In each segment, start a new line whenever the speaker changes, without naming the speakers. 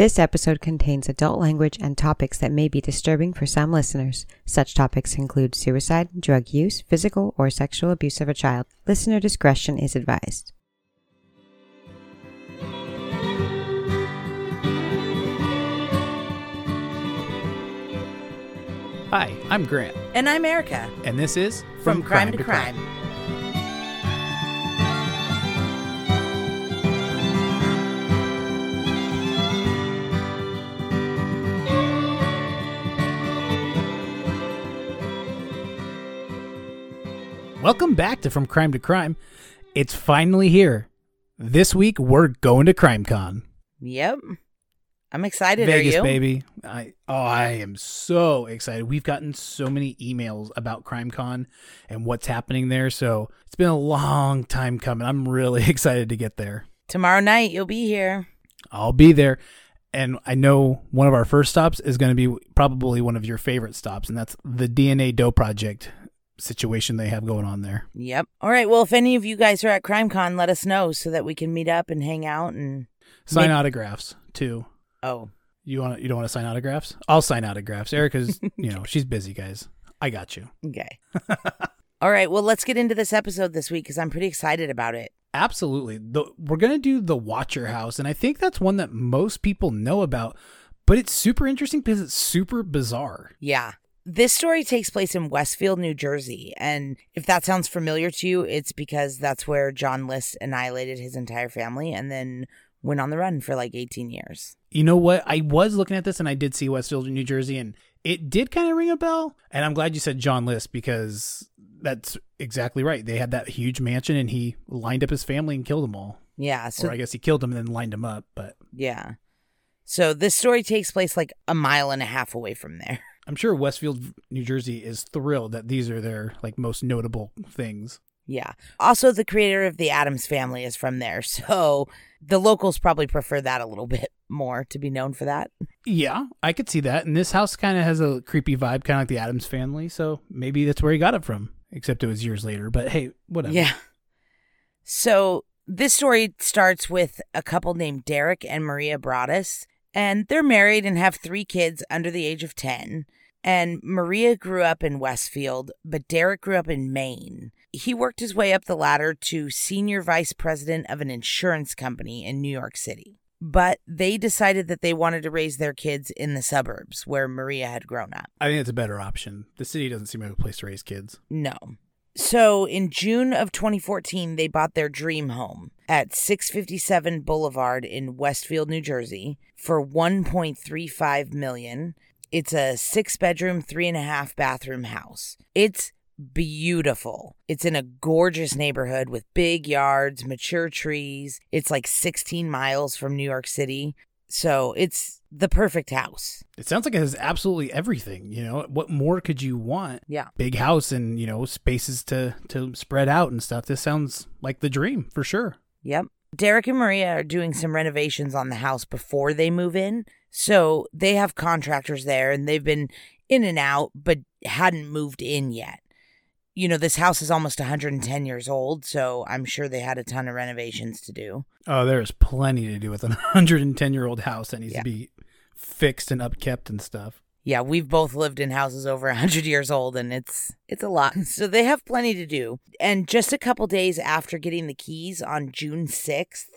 This episode contains adult language and topics that may be disturbing for some listeners. Such topics include suicide, drug use, physical or sexual abuse of a child. Listener discretion is advised.
Hi, I'm Grant,
And I'm Erica
and this is
from, Crime, to Crime.
Welcome back to From Crime to Crime. It's finally here. This week we're going to CrimeCon.
Yep. I'm excited.
Vegas,
Are you?
baby. I oh, I am so excited. We've gotten so many emails about CrimeCon and what's happening there, so it's been a long time coming. I'm really excited to get there.
Tomorrow night you'll be here.
I'll be there. And I know one of our first stops is going to be probably one of your favorite stops, and that's the DNA Doe Project situation they have going on there.
Yep. All right. Well, if any of you guys are at CrimeCon, let us know so that we can meet up and hang out and
Sign
Maybe-
autographs too.
oh,
You want you don't want to sign autographs? I'll sign autographs. Erica's, you know, she's busy, guys. I got you.
okay. All right. Well, let's get into this episode this week because I'm pretty excited about it.
Absolutely. The, we're gonna do the Watcher House, and I think that's one that most people know about, but it's super interesting because it's super bizarre.
Yeah. This story takes place in Westfield, New Jersey. And if that sounds familiar to you, it's because that's where John List annihilated his entire family and then went on the run for like 18 years.
You know what? I was looking at this, and I did see Westfield, New Jersey, and it did kind of ring a bell. And I'm glad you said John List because that's exactly right. They had that huge mansion, and he lined up his family and killed them all.
Yeah. So
or I guess he killed them and then lined them up, but.
Yeah. So this story takes place like a mile and a half away from there.
I'm sure Westfield, New Jersey is thrilled that these are their like most notable things.
Yeah. Also, the creator of the Addams family is from there. So the locals probably prefer that a little bit more to be known for that.
Yeah, I could see that. And this house kind of has a creepy vibe, kind of like the Addams family. So maybe that's where he got it from. Except it was years later. But hey, whatever.
Yeah. So this story starts with a couple named Derek and Maria Broaddus, and they're married and have three kids under the age of 10. And Maria grew up in Westfield, but Derek grew up in Maine. He worked his way up the ladder to senior vice president of an insurance company in New York City. But they decided that they wanted to raise their kids in the suburbs where Maria had grown up.
I think it's a better option. The city doesn't seem like a place to raise kids.
No. So in June of 2014, they bought their dream home at 657 Boulevard in Westfield, New Jersey for 1.35 million. It's a six bedroom, three and a half bathroom house. It's beautiful. It's in a gorgeous neighborhood with big yards, mature trees. It's like 16 miles from New York City. So it's the perfect house.
It sounds like it has absolutely everything. You know, what more could you want?
Yeah.
Big house and you know spaces to to spread out and stuff. This sounds like the dream for sure.
Yep. Derek and Maria are doing some renovations on the house before they move in. So they have contractors there and they've been in and out, but hadn't moved in yet. You know, this house is almost 110 years old, so I'm sure they had a ton of renovations to do.
Oh, there is plenty to do with an 110 year old house that needs
Yeah.
to be fixed and upkept and stuff.
Yeah, we've both lived in houses over 100 years old and it's it's a lot. So they have plenty to do. And just a couple days after getting the keys on June 6th,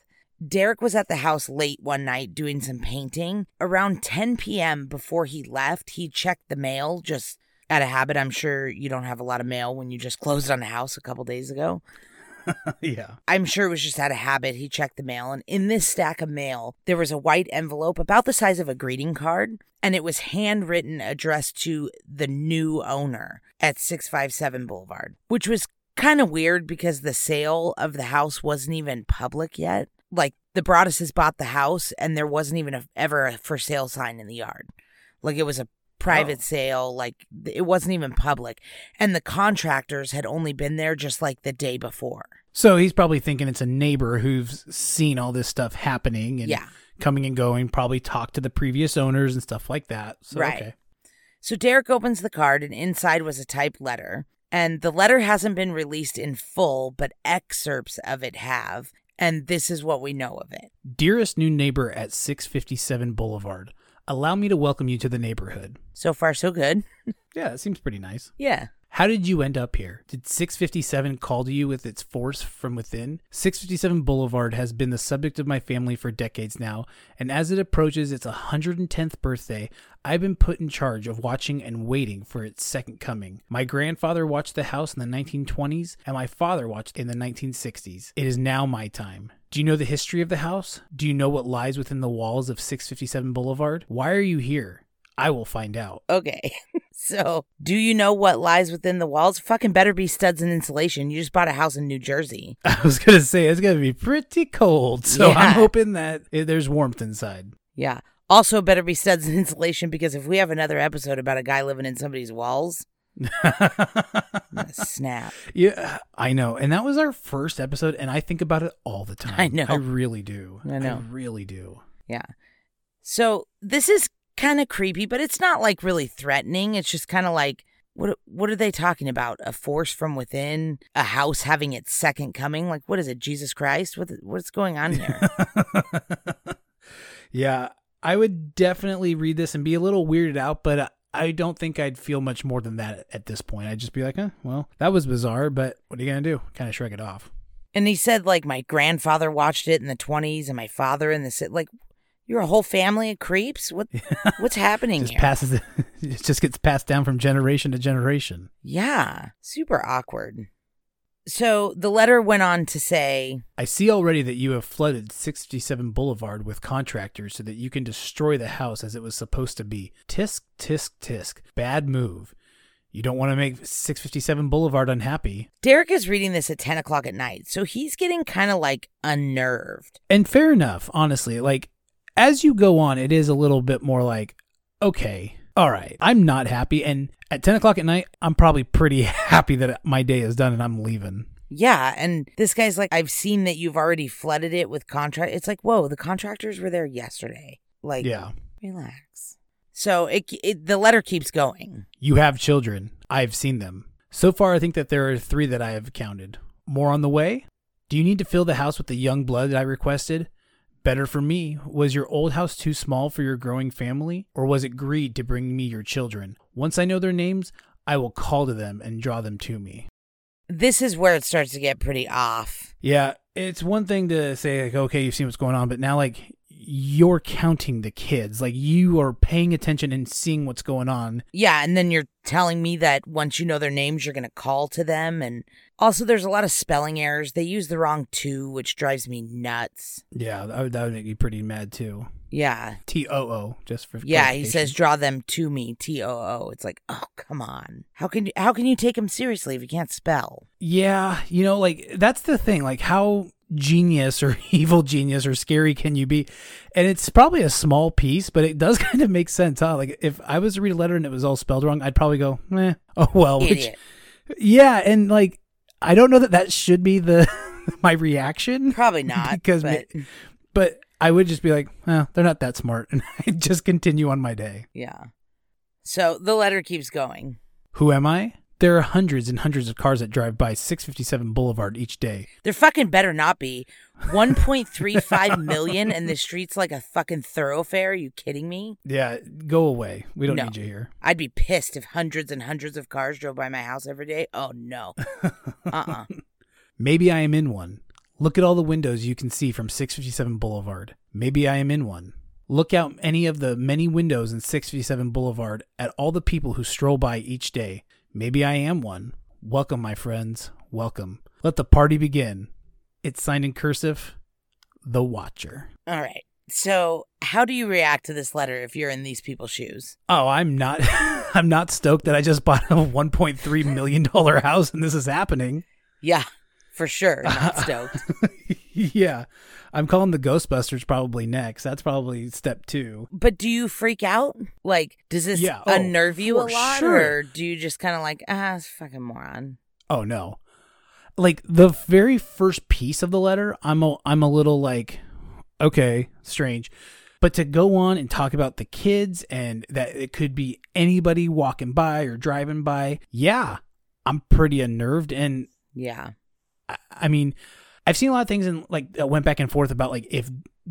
Derek was at the house late one night doing some painting. Around 10 p.m. before he left, he checked the mail just out of habit. I'm sure you don't have a lot of mail when you just closed on the house a couple days ago.
yeah.
I'm sure it was just out of habit. He checked the mail, and in this stack of mail, there was a white envelope about the size of a greeting card, and it was handwritten addressed to the new owner at 657 Boulevard, which was kind of weird because the sale of the house wasn't even public yet. Like the Broadduses bought the house, and there wasn't even a, ever a for sale sign in the yard. Like it was a private
Oh.
sale, like it wasn't even public. And the contractors had only been there just like the day before.
So he's probably thinking it's a neighbor who's seen all this stuff happening and
Yeah.
coming and going, probably talked to the previous owners and stuff like that. So,
Right.
okay.
So Derek opens the card, and inside was a typed letter. And the letter hasn't been released in full, but excerpts of it have. And this is what we know of it.
Dearest new neighbor at 657 Boulevard, allow me to welcome you to the neighborhood.
So far, so good.
Yeah, it seems pretty nice.
Yeah.
How did you end up here? Did 657 call to you with its force from within? 657 Boulevard has been the subject of my family for decades now, and as it approaches its 110th birthday, I've been put in charge of watching and waiting for its second coming. My grandfather watched the house in the 1920s, and my father watched in the 1960s. It is now my time. Do you know the history of the house? Do you know what lies within the walls of 657 Boulevard? Why are you here? I will find out.
Okay. so, do you know what lies within the walls? Fucking better be studs and insulation. You just bought a house in New Jersey.
I was gonna say it's gonna be pretty cold, so
Yeah.
I'm hoping that there's warmth inside.
Yeah. Also, better be studs and insulation because if we have another episode about a guy living in somebody's walls, snap.
yeah, I know, and that was our first episode, and I think about it all the time.
I know.
I really do.
I know.
really do.
Yeah. So this is kind of creepy, but it's not like really threatening. It's just kind of like what what are they talking about? A force from within, a house having its second coming? Like what is it? Jesus Christ? What what's going on here?
yeah, I would definitely read this and be a little weirded out, but I don't think I'd feel much more than that at this point. I'd just be like, eh, well, that was bizarre, but what are you gonna do? Kind of shrug it off.
and he said like my grandfather watched it in the 20s and my father in the like you're a whole family of creeps? What what's happening
just
here?
passes it just gets passed down from generation to generation.
yeah, super awkward. So the letter went on to say,
I see already that you have flooded 67 Boulevard with contractors so that you can destroy the house as it was supposed to be. Tisk, tisk, tisk. Bad move. You don't want to make 657 Boulevard unhappy.
Derek is reading this at 10 o'clock at night, so he's getting kind of like unnerved.
And fair enough, honestly. Like, as you go on, it is a little bit more like, okay, all right, I'm not happy. And at 10 o'clock at night, I'm probably pretty happy that my day is done and I'm leaving.
Yeah, and this guy's like, I've seen that you've already flooded it with contract. It's like, whoa, the contractors were there yesterday. Like,
Yeah.
relax. So it, it the letter keeps going.
You have children. I've seen them. So far, I think that there are three that I have counted. More on the way? Do you need to fill the house with the young blood that I requested? Better for me. Was your old house too small for your growing family? Or was it greed to bring me your children? Once I know their names, I will call to them and draw them to me.
This is where it starts to get pretty off.
Yeah, it's one thing to say, like, okay, you've seen what's going on, but now, like, you're counting the kids. Like, you are paying attention and seeing what's going on.
Yeah, and then you're telling me that once you know their names, you're going to call to them. And also, there's a lot of spelling errors. They use the wrong two, which drives me nuts.
Yeah, that would, that would make me pretty mad, too.
Yeah.
T O O, just for
Yeah, he says draw them to me, T O O. It's like, oh, come on. How can you how can you take him seriously if you can't spell?
Yeah, you know, like that's the thing. Like, how genius or evil genius or scary can you be? And it's probably a small piece, but it does kind of make sense, huh? Like, if I was to read a letter and it was all spelled wrong, I'd probably go, eh, oh well. Which, yeah, and like, I don't know that that should be the my reaction,
Probably not.
Because
but,
but I would just be like, well, they're not that smart, and I just continue on my day.
yeah. So the letter keeps going.
Who am I? There are hundreds and hundreds of cars that drive by 657 Boulevard each day.
There fucking better not be. 1.35 million and the street's like a fucking thoroughfare. Are you kidding me?
Yeah, go away. We don't
No.
need you here.
I'd be pissed if hundreds and hundreds of cars drove by my house every day. Oh no. Uh-uh.
Maybe I am in one. Look at all the windows you can see from 657 Boulevard. Maybe I am in one. Look out any of the many windows in 657 Boulevard at all the people who stroll by each day. Maybe I am one. Welcome, my friends. Welcome. Let the party begin. It's signed in cursive, The Watcher.
All right. So, how do you react to this letter if you're in these people's shoes?
Oh, I'm not I'm not stoked that I just bought a 1.3 million dollar house and this is happening.
Yeah, for sure. Not stoked.
yeah. I'm calling the Ghostbusters probably next. That's probably step 2.
But do you freak out? Like, does this
Yeah, oh,
unnerve you a lot?
sure.
Or do you just kind of like, ah, it's fucking moron?
Oh no. Like the very first piece of the letter, I'm a, I'm a little like okay, strange. But to go on and talk about the kids and that it could be anybody walking by or driving by, yeah, I'm pretty unnerved and
Yeah.
I- I mean, I've seen a lot of things and like that went back and forth about like if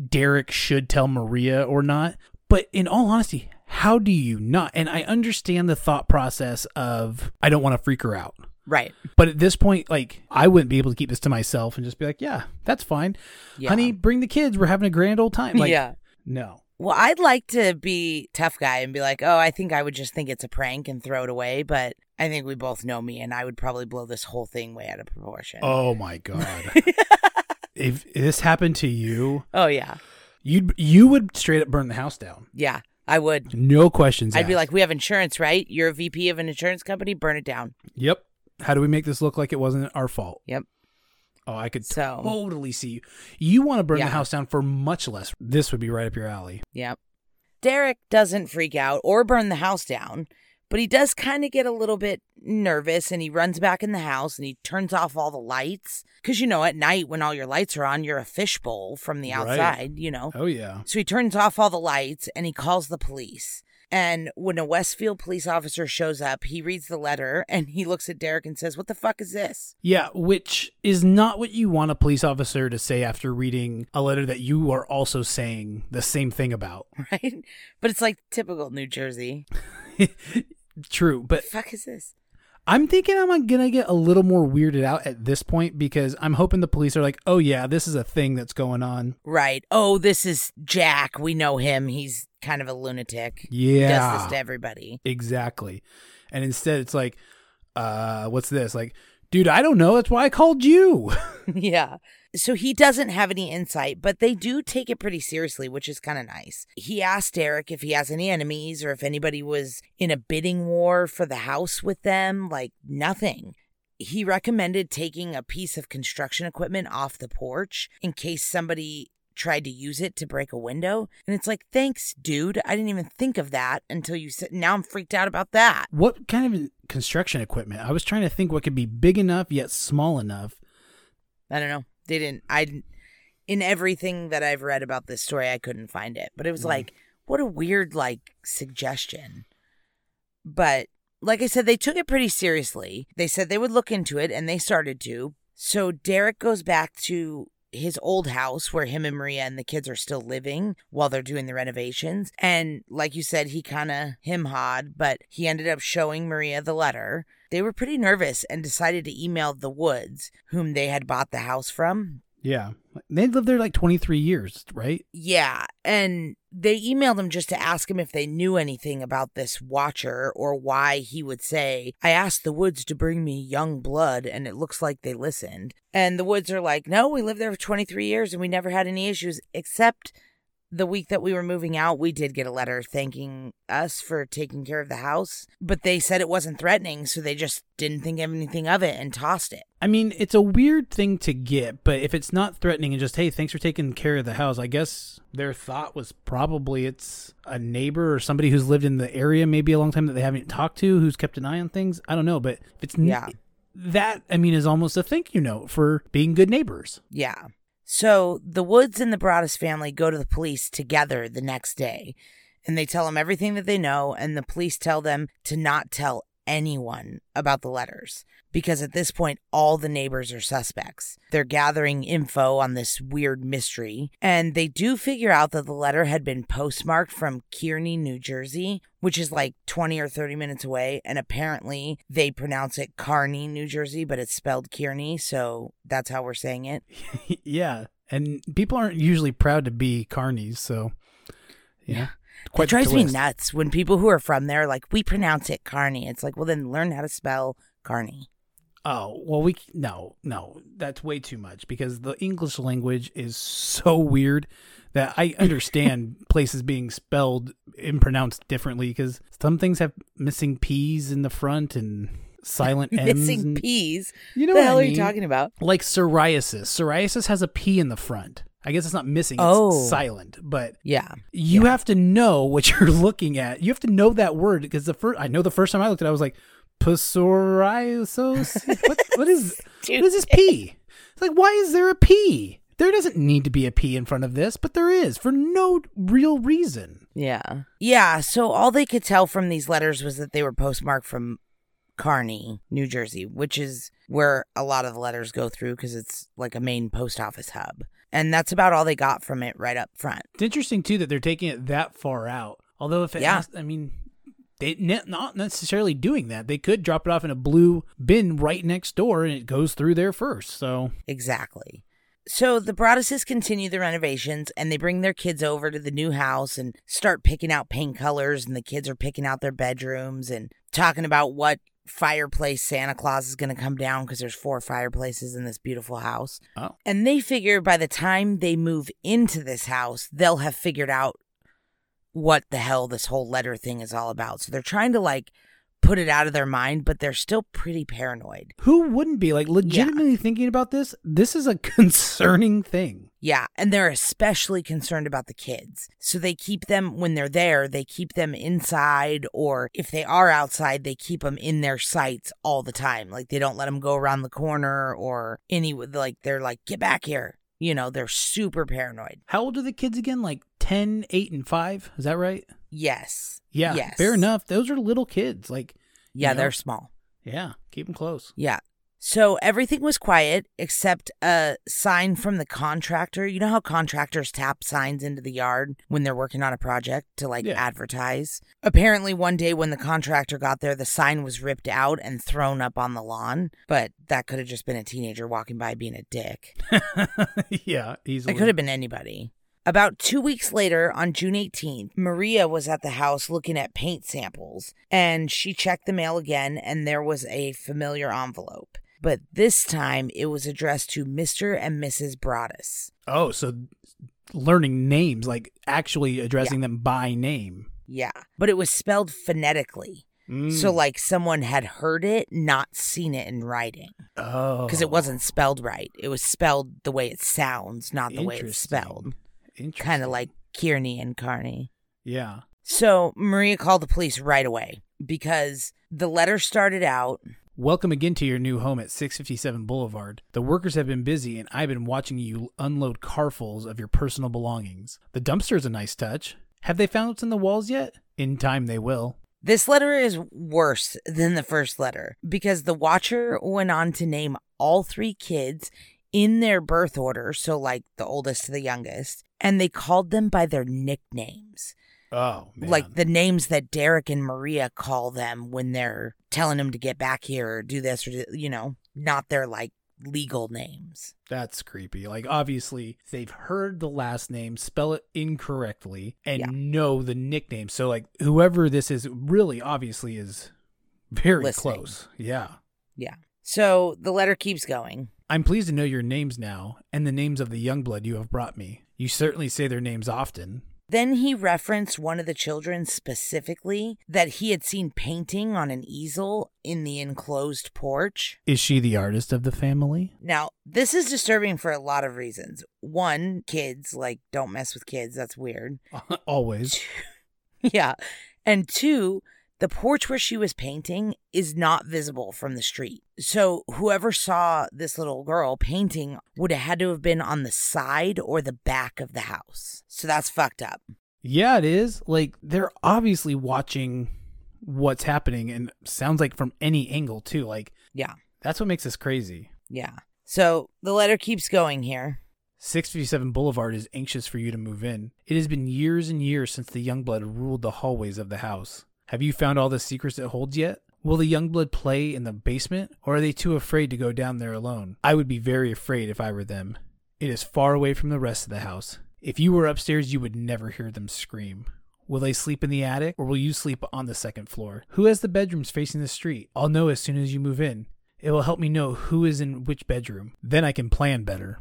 Derek should tell Maria or not. But in all honesty, how do you not? And I understand the thought process of I don't want to freak her out.
Right.
But at this point, like I wouldn't be able to keep this to myself and just be like, yeah, that's fine.
Yeah.
Honey, bring the kids. We're having a grand old time. Like,
yeah.
no.
Well, I'd like to be tough guy and be like, "Oh, I think I would just think it's a prank and throw it away." But I think we both know me, and I would probably blow this whole thing way out of proportion.
Oh my god. if this happened to you,
Oh, yeah,
you'd you would straight up burn the house down.
yeah, I would.
No questions.
I'd be like, "We have insurance, right? You're a VP of an insurance company. Burn it down."
"Yep. How do we make this look like it wasn't our fault?"
Yep.
Oh, I could
So-
totally see you. You want to burn
Yeah.
the house down for much less. This would be right up your alley.
Yep. Derek doesn't freak out or burn the house down, but he does kind of get a little bit nervous and he runs back in the house and he turns off all the lights. Because, you know, at night when all your lights are on, you're a fishbowl from the
Right.
outside, you know.
Oh yeah.
So he turns off all the lights and he calls the police. And when a Westfield police officer shows up, he reads the letter and he looks at Derek and says, What the fuck is this?
Yeah, which is not what you want a police officer to say after reading a letter that you are also saying the same thing about.
Right? But it's like typical New Jersey.
True, but
fuck is this?
I'm thinking I'm gonna get a little more weirded out at this point because I'm hoping the police are like, oh yeah, this is a thing that's going on.
Right. Oh, this is Jack. We know him. He's kind of a lunatic.
Yeah,
Does this to everybody.
exactly. And instead, it's like, uh, what's this? Like, dude, I don't know. That's why I called you.
yeah. So he doesn't have any insight, but they do take it pretty seriously, which is kind of nice. He asked Eric if he has any enemies or if anybody was in a bidding war for the house with them. Like, nothing. He recommended taking a piece of construction equipment off the porch in case somebody tried to use it to break a window. And it's like, thanks, dude. I didn't even think of that until you said, now I'm freaked out about that.
what kind of construction equipment? I was trying to think what could be big enough yet small enough.
I don't know. They didn't. I didn't- in everything that I've read about this story, I couldn't find it. But it was
Mm.
like, what a weird like suggestion. But like I said, they took it pretty seriously. They said they would look into it, and they started to. So Derek goes back to his old house where him and Maria and the kids are still living while they're doing the renovations. And like you said, he kind of him hawed, but he ended up showing Maria the letter. They were pretty nervous and decided to email the Woods, whom they had bought the house from.
Yeah, they lived there like 23 years, right?
Yeah, and they emailed him just to ask him if they knew anything about this watcher or why he would say, I asked the Woods to bring me young blood, and it looks like they listened. And the Woods are like, No, we lived there for 23 years and we never had any issues, except the week that we were moving out, we did get a letter thanking us for taking care of the house, but they said it wasn't threatening, so they just didn't think of anything of it and tossed it.
I mean, it's a weird thing to get, but if it's not threatening and just, hey, thanks for taking care of the house, I guess their thought was probably it's a neighbor or somebody who's lived in the area maybe a long time that they haven't talked to, who's kept an eye on things. I don't know, but if it's n-
Yeah.
that, I mean, is almost a thank you note for being good neighbors.
Yeah. So the Woods and the Broaddus family go to the police together the next day, and they tell them everything that they know, and the police tell them to not tell anyone about the letters because at this point all the neighbors are suspects. They're gathering info on this weird mystery, and they do figure out that the letter had been postmarked from Kearny, New Jersey, which is like 20 or 30 minutes away, and apparently they pronounce it Kearney, New Jersey, but it's spelled Kearny, so that's how we're saying it.
yeah. And people aren't usually proud to be carnies, so yeah.
Yeah.
Quite
it drives
the
me nuts when people who are from there are like we pronounce it Carney. It's like, well, then learn how to spell Carney.
Oh, well, we no, no, that's way too much because the English language is so weird that I understand places being spelled and pronounced differently because some things have missing P's in the front and silent M's.
Missing P's.
You know what
the
what
hell
I
are you talking about?
Like psoriasis. Psoriasis has a P in the front. I guess it's not missing, it's
Oh.
silent, but
Yeah.
you have to know what you're looking at. You have to know that word because the first I know the first time I looked at it, I was like, psoriasis. what, what is what is this P? It's like why is there a P? There doesn't need to be a P in front of this, but there is for no real reason.
Yeah. Yeah. So all they could tell from these letters was that they were postmarked from Kearny, New Jersey, which is where a lot of the letters go through because it's like a main post office hub. And that's about all they got from it right up front.
It's interesting too that they're taking it that far out. Although if it
Yeah.
has, I mean, they not necessarily doing that. They could drop it off in a blue bin right next door, and it goes through there first. So
Exactly. So the Broadduses continue the renovations and they bring their kids over to the new house and start picking out paint colors. And the kids are picking out their bedrooms and talking about what fireplace Santa Claus is going to come down because there's four fireplaces in this beautiful house.
Oh.
And they figure by the time they move into this house, they'll have figured out what the hell this whole letter thing is all about. So they're trying to like put it out of their mind, but they're still pretty paranoid.
who wouldn't be like legitimately thinking about this? This is a concerning thing.
Yeah, and they're especially concerned about the kids. So they keep them when they're there, they keep them inside or if they are outside, they keep them in their sights all the time. Like they don't let them go around the corner or any like they're like get back here. You know, they're super paranoid.
How old are the kids again? Like 10, 8, and 5? Is that right?
Yes.
Yeah,
Yes.
fair enough. Those are little kids. Like,
Yeah,
you know?
they're small.
yeah, keep them close.
Yeah. So everything was quiet except a sign from the contractor. You know how contractors tap signs into the yard when they're working on a project to like
Yeah.
advertise? Apparently, one day when the contractor got there, the sign was ripped out and thrown up on the lawn, but that could have just been a teenager walking by being a dick.
yeah, easily.
It could have been anybody. About two weeks later, on June 18th, Maria was at the house looking at paint samples, and she checked the mail again, and there was a familiar envelope. But this time, it was addressed to Mr. and Mrs. Broaddus.
Oh, so learning names, like actually addressing them by name.
Yeah, but it was spelled phonetically. So,
Mm.
like, someone had heard it, not seen it in writing.
oh,
Because it wasn't spelled right. It was spelled the way it sounds, not the way it's spelled. Kind of like Kearny and Carney.
yeah.
So Maria called the police right away because the letter started out.
Welcome again to your new home at 657 Boulevard. The workers have been busy, and I've been watching you unload carfuls of your personal belongings. The dumpster is a nice touch. Have they found what's in the walls yet? In time, they will.
This letter is worse than the first letter because the watcher went on to name all three kids in their birth order, so like the oldest to the youngest, and they called them by their nicknames.
Oh, man.
Like the names that Derek and Maria call them when they're telling them to get back here or do this or, you know, not their like legal names.
That's creepy. Like, obviously, they've heard the last name, spell it incorrectly, and
Yeah.
know the nickname. So, like, whoever this is really obviously is very
Listening.
close. Yeah.
Yeah. So the letter keeps going.
I'm pleased to know your names now and the names of the young blood you have brought me. You certainly say their names often.
Then he referenced one of the children specifically that he had seen painting on an easel in the enclosed porch.
Is she the artist of the family?
Now, this is disturbing for a lot of reasons. One, kids, like, don't mess with kids. That's weird.
Always.
yeah. And two, the porch where she was painting is not visible from the street. So whoever saw this little girl painting would have had to have been on the side or the back of the house. So that's fucked up.
Yeah, it is. Like, they're obviously watching what's happening and sounds like from any angle, too. Like,
Yeah.
that's what makes this crazy.
Yeah. So the letter keeps going here.
657 Boulevard is anxious for you to move in. It has been years and years since the Youngblood ruled the hallways of the house. Have you found all the secrets it holds yet? Will the Youngblood play in the basement, or are they too afraid to go down there alone? I would be very afraid if I were them. It is far away from the rest of the house. If you were upstairs, you would never hear them scream. Will they sleep in the attic, or will you sleep on the second floor? Who has the bedrooms facing the street? I'll know as soon as you move in. It will help me know who is in which bedroom. Then I can plan better.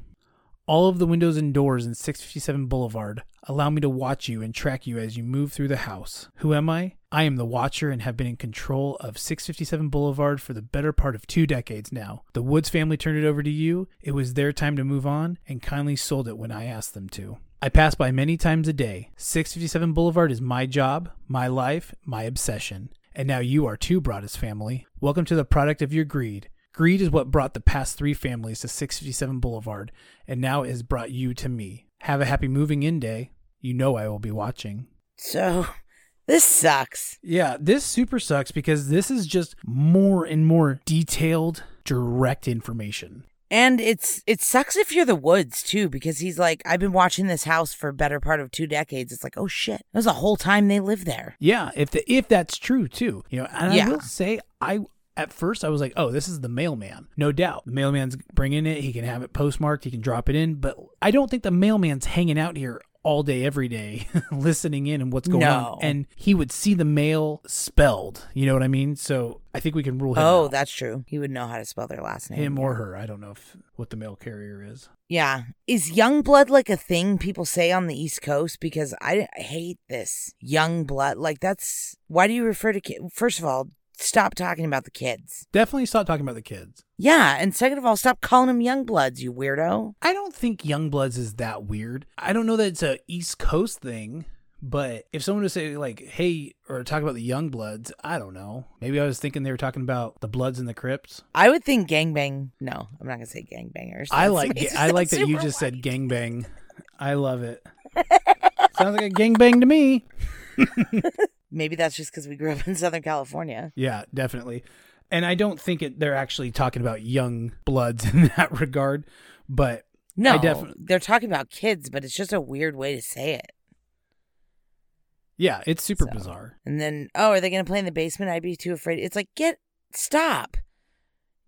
All of the windows and doors in 657 Boulevard allow me to watch you and track you as you move through the house. Who am I? I am the Watcher and have been in control of 657 Boulevard for the better part of two decades now. The Woods family turned it over to you. It was their time to move on and kindly sold it when I asked them to. I pass by many times a day. 657 Boulevard is my job, my life, my obsession. And now you are too, Broaddus family. Welcome to the product of your greed. Greed is what brought the past three families to 657 Boulevard, and now it has brought you to me. Have a happy moving in day. You know I will be watching.
So This sucks.
Yeah, this super sucks because this is just more and more detailed, direct information.
And it's it sucks if you're the woods too, because he's like, I've been watching this house for a better part of two decades. It's like, oh shit, that was the whole time they lived there.
Yeah, if the if that's true too, you know, and
Yeah.
I will say, I at first I was like, oh, this is the mailman, no doubt. The mailman's bringing it. He can have it postmarked. He can drop it in. But I don't think the mailman's hanging out here all day, every day, listening in and what's going
No.
on. And he would see the mail spelled. You know what I mean? So I think we can rule him
Oh,
out.
that's true. He would know how to spell their last name.
him or her. I don't know if what the mail carrier is.
Yeah. Is young blood like a thing people say on the East Coast? Because I, I hate this. Young blood. Like, that's. Why do you refer to kids? First of all, stop talking about the kids.
Definitely stop talking about the kids.
Yeah. And second of all, stop calling them young bloods, you weirdo.
I don't think Youngbloods is that weird. I don't know that it's a East Coast thing, but if someone would say like, "Hey," or talk about the Young Bloods, I don't know. Maybe I was thinking they were talking about the Bloods and the Crips.
I would think gangbang. No, I'm not going to say gangbangers.
I like
makes
I like that you just said
white.
gangbang. I love it. Sounds like a gangbang to me.
Maybe that's just because we grew up in Southern California.
Yeah, definitely. And I don't think it, they're actually talking about young bloods in that regard, but
No, they're talking about kids, but it's just a weird way to say it.
yeah, it's super
So.
bizarre.
And then, oh, are they going to play in the basement? I'd be too afraid. It's like, get stop.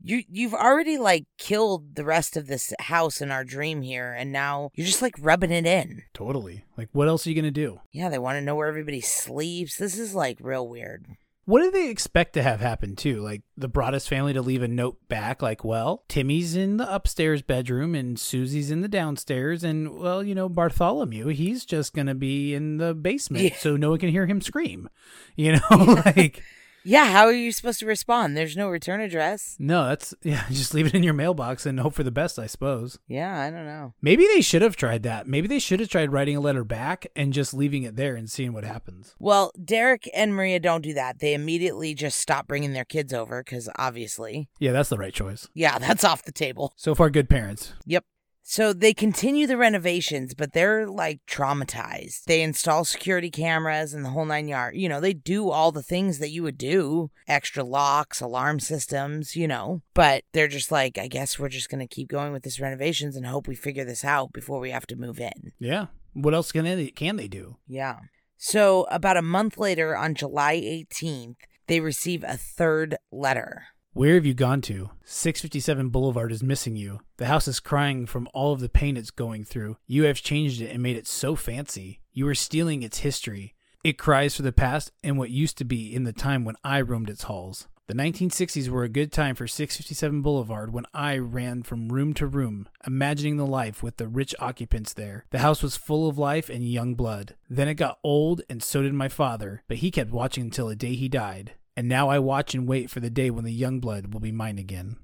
You you've already like killed the rest of this house in our dream here, and now you're just like rubbing it in.
Totally. Like, what else are you gonna do?
Yeah, they want to know where everybody sleeps. This is like real weird.
What do they expect to have happen too? Like the Broaddus family to leave a note back, like, well, Timmy's in the upstairs bedroom and Susie's in the downstairs, and well, you know, Bartholomew, he's just gonna be in the basement
Yeah.
so no one can hear him scream. You know, like
Yeah, how are you supposed to respond? There's no return address.
no, that's yeah, just leave it in your mailbox and hope for the best, I suppose.
Yeah, I don't know.
Maybe they should have tried that. Maybe they should have tried writing a letter back and just leaving it there and seeing what happens.
Well, Derek and Maria don't do that. They immediately just stop bringing their kids over because obviously,
Yeah, that's the right choice.
yeah, that's off the table.
So far, good parents.
Yep. So they continue the renovations, but they're like traumatized. They install security cameras and the whole nine yard. You know, they do all the things that you would do extra locks, alarm systems, you know. But they're just like, I guess we're just going to keep going with this renovations and hope we figure this out before we have to move in.
Yeah. What else can they can they do?
Yeah. So about a month later, on July 18th, they receive a third letter.
Where have you gone to? 657 Boulevard is missing you. The house is crying from all of the pain it's going through. You have changed it and made it so fancy. You are stealing its history. It cries for the past and what used to be in the time when I roamed its halls. The 1960s were a good time for 657 Boulevard when I ran from room to room, imagining the life with the rich occupants there. The house was full of life and young blood. Then it got old, and so did my father, but he kept watching until the day he died. And now I watch and wait for the day when the young blood will be mine again.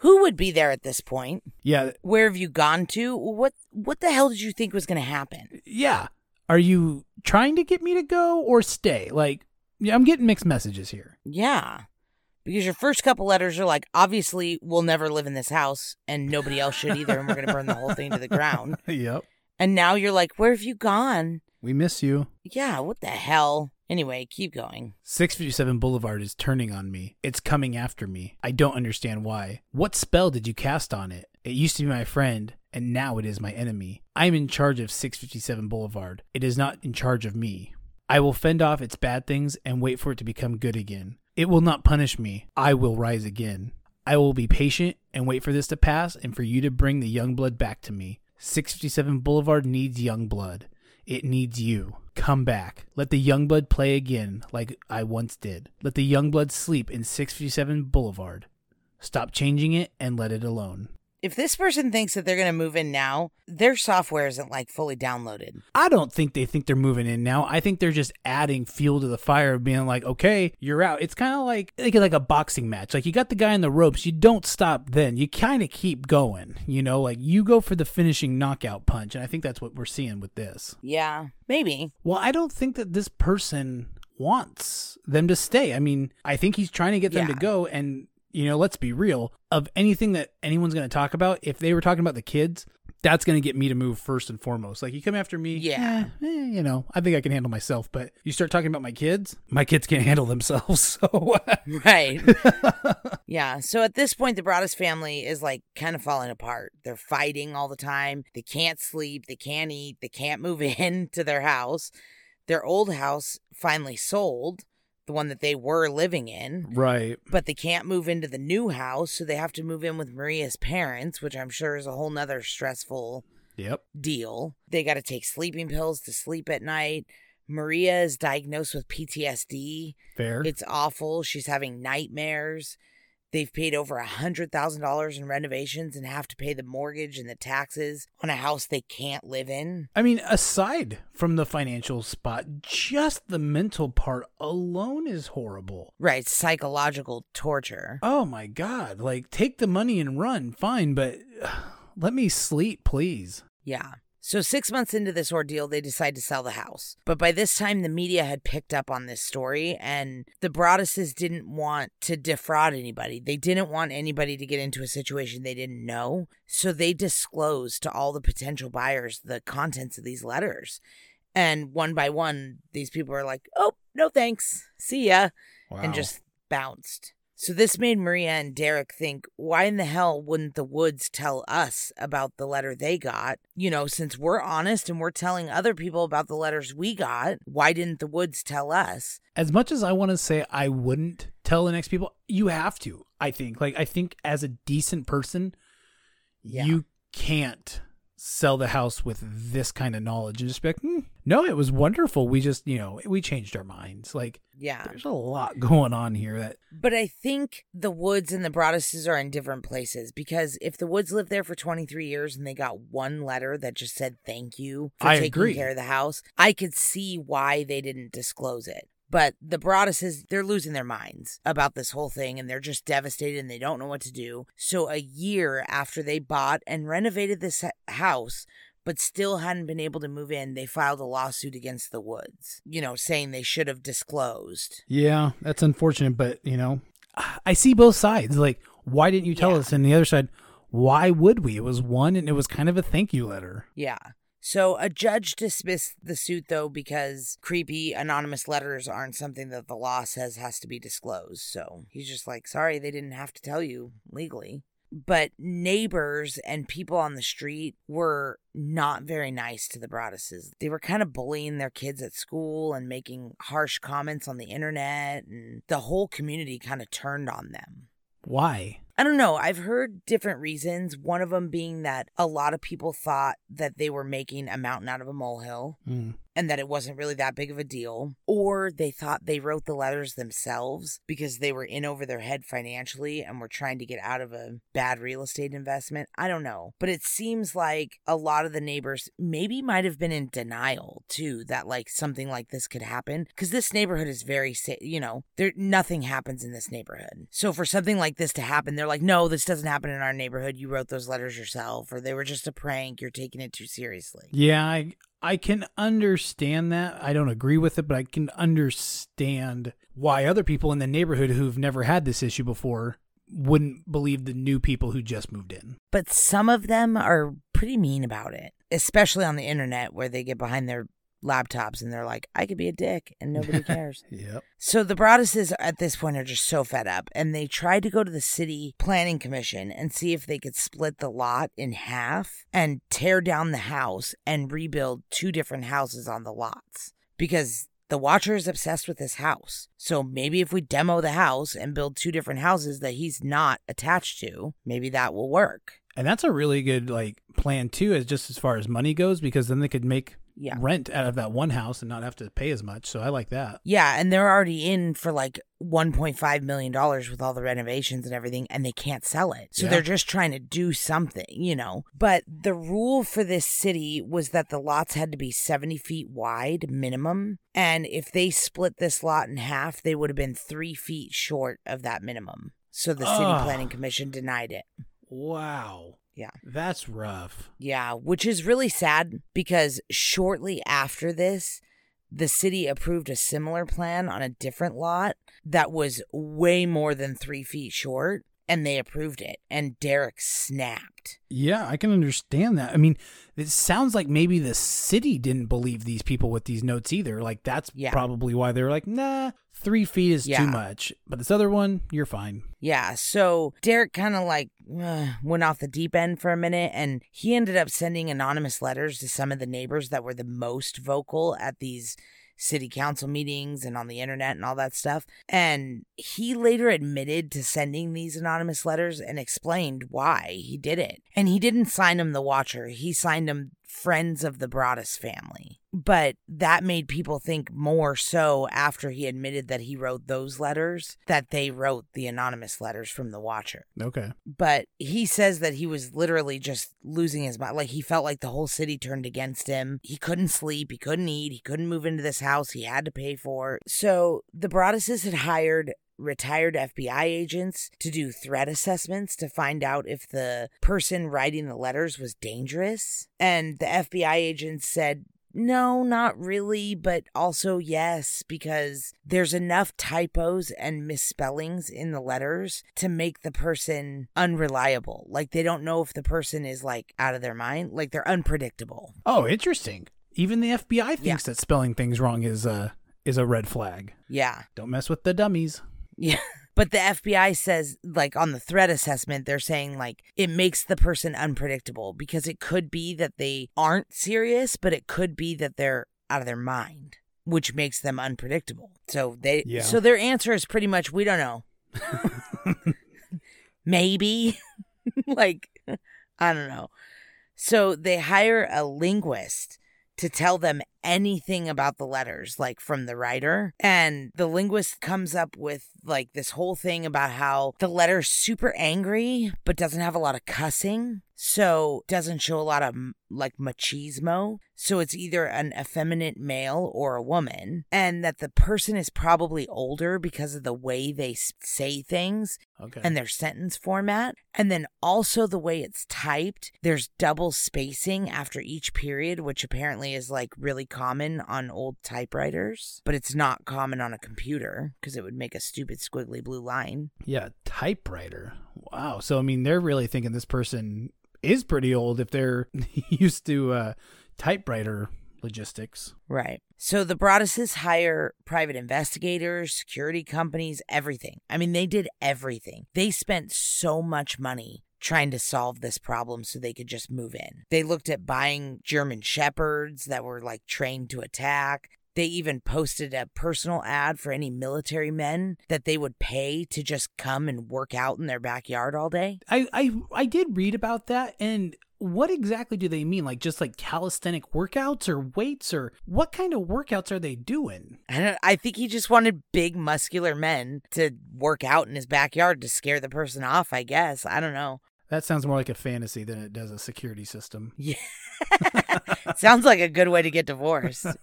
Who would be there at this point?
Yeah,
Where have you gone to? What what the hell did you think was going to happen?
yeah. Are you trying to get me to go or stay? Like, yeah, I'm getting mixed messages here.
Yeah. Because your first couple letters are like, obviously, we'll never live in this house and nobody else should either, and we're going to burn the whole thing to the ground.
yep.
And now you're like, where have you gone?
We miss you.
Yeah, what the hell? Anyway, keep going.
657 Boulevard is turning on me. It's coming after me. I don't understand why. What spell did you cast on it? It used to be my friend, and now it is my enemy. I am in charge of 657 Boulevard. It is not in charge of me. I will fend off its bad things and wait for it to become good again. It will not punish me. I will rise again. I will be patient and wait for this to pass and for you to bring the young blood back to me. 657 Boulevard needs young blood. It needs you. Come back. Let the young blood play again like I once did. Let the young blood sleep in 657 Boulevard. Stop changing it and let it alone.
If this person thinks that they're going to move in now, their software isn't like fully downloaded.
I don't think they think they're moving in now. I think they're just adding fuel to the fire of being like, okay, you're out. It's kind of like of like a boxing match. Like you got the guy in the ropes, you don't stop then. You kind of keep going. You know, like you go for the finishing knockout punch, and I think that's what we're seeing with this.
Yeah, maybe.
Well, I don't think that this person wants them to stay. I mean, I think he's trying to get them
Yeah.
to go and you know, let's be real. Of anything that anyone's going to talk about, if they were talking about the kids, that's going to get me to move first and foremost. Like you come after me,
Yeah.
eh, eh, you know, I think I can handle myself. But you start talking about my kids, my kids can't handle themselves. So
Right. yeah. So at this point, the Broaddus family is like kind of falling apart. They're fighting all the time. They can't sleep. They can't eat. They can't move in to their house. Their old house finally sold, the one that they were living in,
right,
but they can't move into the new house. So they have to move in with Maria's parents, which I'm sure is a whole nother stressful
yep,
deal. They got to take sleeping pills to sleep at night. Maria is diagnosed with PTSD.
fair.
It's awful. She's having nightmares. They've paid over a hundred thousand dollars in renovations and have to pay the mortgage and the taxes on a house they can't live in.
I mean, aside from the financial spot, just the mental part alone is horrible.
Right, psychological torture.
Oh my god! Like, take the money and run, fine, but let me sleep, please.
Yeah. So, six months into this ordeal, they decide to sell the house. But by this time, the media had picked up on this story, and the Broadduses didn't want to defraud anybody. They didn't want anybody to get into a situation they didn't know. So, they disclosed to all the potential buyers the contents of these letters. And one by one, these people are like, oh, no thanks. See ya.
Wow.
And just bounced. So this made Maria and Derek think, why in the hell wouldn't the Woods tell us about the letter they got? You know, since we're honest and we're telling other people about the letters we got, why didn't the Woods tell us?
as much as I want to say I wouldn't tell the next people, you have to. I think. Like I think as a decent person,
Yeah.
you can't sell the house with this kind of knowledge and just be like, hmm, no, it was wonderful. We just, you know, we changed our minds. Like
Yeah.
there's a lot going on here that
But I think the Woods and the Broadduses are in different places because if the Woods lived there for 23 years and they got one letter that just said thank you for
I
taking
agree.
care of the house, I could see why they didn't disclose it. But the Broadduses, they're losing their minds about this whole thing and they're just devastated and they don't know what to do. So, a year after they bought and renovated this house, but still hadn't been able to move in, they filed a lawsuit against the Woods, you know, saying they should have disclosed.
Yeah, that's unfortunate, but you know, I see both sides. Like, why didn't you tell
Yeah.
us? And the other side, why would we? It was one, and it was kind of a thank you letter.
Yeah. So a judge dismissed the suit though because creepy anonymous letters aren't something that the law says has to be disclosed. So he's just like, sorry, they didn't have to tell you legally. But neighbors and people on the street were not very nice to the Broadduses. They were kind of bullying their kids at school and making harsh comments on the internet, and the whole community kind of turned on them.
Why?
I don't know. I've heard different reasons. One of them being that a lot of people thought that they were making a mountain out of a molehill
Mm.
And that it wasn't really that big of a deal. Or they thought they wrote the letters themselves because they were in over their head financially and were trying to get out of a bad real estate investment. I don't know. But it seems like a lot of the neighbors maybe might have been in denial too that like something like this could happen because this neighborhood is very safe. You know, there nothing happens in this neighborhood. So for something like this to happen, they're like, no, this doesn't happen in our neighborhood. You wrote those letters yourself, or they were just a prank. You're taking it too seriously.
Yeah, I I can understand that. I don't agree with it, but I can understand why other people in the neighborhood who've never had this issue before wouldn't believe the new people who just moved in.
but some of them are pretty mean about it, especially on the internet where they get behind their laptops and they're like, I could be a dick and nobody cares.
Yep.
so the Broadduses at this point are just so fed up and they tried to go to the city planning commission and see if they could split the lot in half and tear down the house and rebuild two different houses on the lots because the Watcher is obsessed with this house. So maybe if we demo the house and build two different houses that he's not attached to, maybe that will work.
And that's a really good like plan too, as just as far as money goes, because then they could make
Yeah.
rent out of that one house and not have to pay as much. So I like that.
Yeah, and they're already in for like 1.5 million dollars with all the renovations and everything and they can't sell it. So
Yeah.
they're just trying to do something, you know. But the rule for this city was that the lots had to be 70 feet wide minimum, and if they split this lot in half, they would have been 3 feet short of that minimum. So the city planning commission denied it.
Wow.
Yeah.
That's rough.
Yeah, which is really sad because shortly after this, the city approved a similar plan on a different lot that was way more than three feet short. And they approved it. And Derek snapped.
Yeah, I can understand that. I mean, it sounds like maybe the city didn't believe these people with these notes either. Like that's
Yeah.
probably why they were like, nah, three feet is
Yeah.
too much. But this other one, you're fine.
Yeah, so Derek kind of like uh, went off the deep end for a minute and he ended up sending anonymous letters to some of the neighbors that were the most vocal at these city council meetings and on the internet and all that stuff. And he later admitted to sending these anonymous letters and explained why he did it. And he didn't sign them the Watcher, he signed them friends of the Broaddus family. But that made people think more so after he admitted that he wrote those letters that they wrote the anonymous letters from the Watcher.
Okay.
But he says that he was literally just losing his mind. Like he felt like the whole city turned against him. He couldn't sleep. He couldn't eat. He couldn't move into this house he had to pay for. So the Broadduses had hired retired FBI agents to do threat assessments to find out if the person writing the letters was dangerous. And the FBI agents said, no, not really, but also yes, because there's enough typos and misspellings in the letters to make the person unreliable. Like they don't know if the person is like out of their mind, like they're unpredictable.
Oh, interesting. Even the FBI thinks that spelling things wrong is a is a red flag.
Yeah.
Don't mess with the dummies.
Yeah. But the FBI says, like, on the threat assessment, they're saying, like, it makes the person unpredictable because it could be that they aren't serious, but it could be that they're out of their mind, which makes them unpredictable. So they,
Yeah.
so their answer is pretty much, we don't know. Maybe. like, I don't know. So they hire a linguist to tell them anything about the letters, like from the writer. And the linguist comes up with like this whole thing about how the letter's super angry, but doesn't have a lot of cussing. So doesn't show a lot of like machismo. So it's either an effeminate male or a woman. And that the person is probably older because of the way they say things
Okay.
and their sentence format. And then also the way it's typed, there's double spacing after each period, which apparently is like really common on old typewriters, but it's not common on a computer because it would make a stupid squiggly blue line.
yeah, typewriter. Wow. So I mean, they're really thinking this person is pretty old if they're used to uh, typewriter logistics.
Right. So the Broadduses hire private investigators, security companies, everything. I mean, they did everything. They spent so much money trying to solve this problem so they could just move in. They looked at buying German shepherds that were like trained to attack. They even posted a personal ad for any military men that they would pay to just come and work out in their backyard all day.
I, I I did read about that and what exactly do they mean? Like just like calisthenic workouts or weights or what kind of workouts are they doing?
I don't I think he just wanted big muscular men to work out in his backyard to scare the person off, I guess. I don't know.
That sounds more like a fantasy than it does a security system.
Yeah. sounds like a good way to get divorced.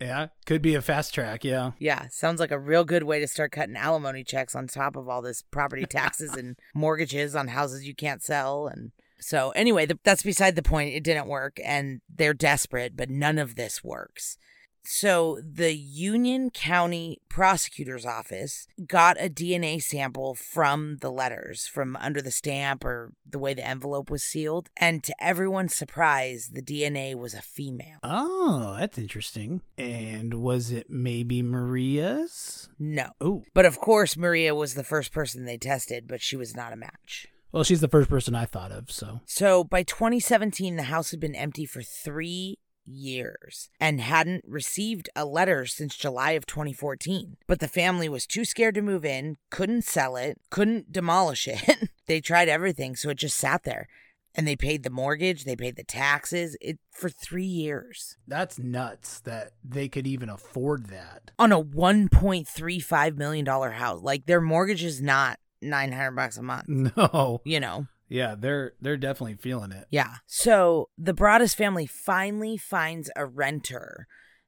yeah, could be a fast track, yeah.
Yeah, sounds like a real good way to start cutting alimony checks on top of all this property taxes and mortgages on houses you can't sell and so anyway, the, that's beside the point. It didn't work and they're desperate, but none of this works. So the Union County Prosecutor's Office got a DNA sample from the letters, from under the stamp or the way the envelope was sealed. And to everyone's surprise, the DNA was a female.
Oh, that's interesting. And was it maybe Maria's?
No.
Oh,
But of course, Maria was the first person they tested, but she was not a match.
well, she's the first person I thought of, so.
So by 2017, the house had been empty for three years and hadn't received a letter since July of 2014. But the family was too scared to move in, couldn't sell it, couldn't demolish it. they tried everything, so it just sat there. And they paid the mortgage, they paid the taxes, it for 3 years.
That's nuts that they could even afford that.
On a 1.35 million dollar house. Like their mortgage is not 900 bucks a month,
No.
you know.
Yeah, they're they're definitely feeling it.
Yeah. So the Broaddus family finally finds a renter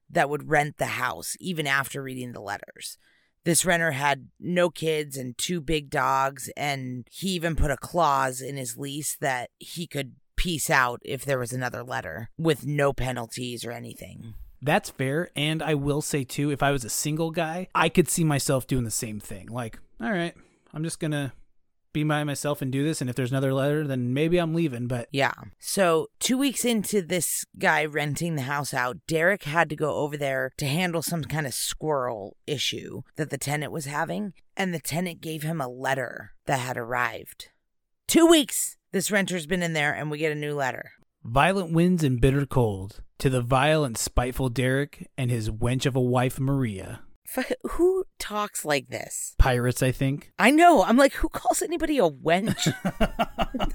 that would rent the house even after reading the letters. This renter had no kids and two big dogs, and he even put a clause in his lease that he could peace out if there was another letter with no penalties or anything.
That's fair. And I will say, too, if I was a single guy, I could see myself doing the same thing. Like, all right, I'm just going to be by myself and do this. And if there's another letter, then maybe I'm leaving. But
Yeah. So, two weeks into this guy renting the house out, Derek had to go over there to handle some kind of squirrel issue that the tenant was having. And the tenant gave him a letter that had arrived. Two weeks this renter's been in there, and we get a new letter.
violent winds and bitter cold to the vile and spiteful Derek and his wench of a wife, Maria.
Who talks like this?
Pirates, I think.
I know. I'm like, who calls anybody a wench?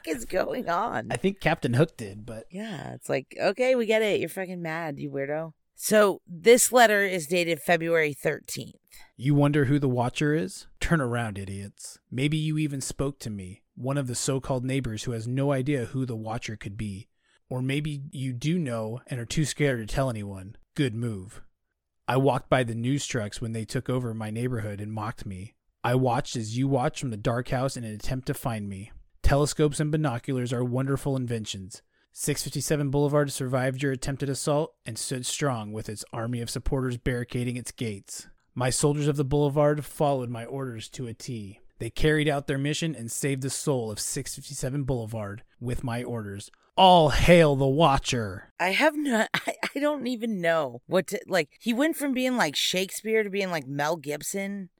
fuck is going on?
I think Captain Hook did, but
Yeah, it's like, okay, we get it. You're fucking mad, you weirdo. So this letter is dated February 13th.
You wonder who the watcher is? Turn around, idiots. Maybe you even spoke to me, one of the so called neighbors who has no idea who the watcher could be. Or maybe you do know and are too scared to tell anyone. Good move. I walked by the news trucks when they took over my neighborhood and mocked me. I watched as you watched from the dark house in an attempt to find me. Telescopes and binoculars are wonderful inventions. 657 Boulevard survived your attempted assault and stood strong with its army of supporters barricading its gates. My soldiers of the boulevard followed my orders to a T. They carried out their mission and saved the soul of 657 Boulevard with my orders. All hail the Watcher!
I have no, I, I don't even know what to, like, he went from being like Shakespeare to being like Mel Gibson.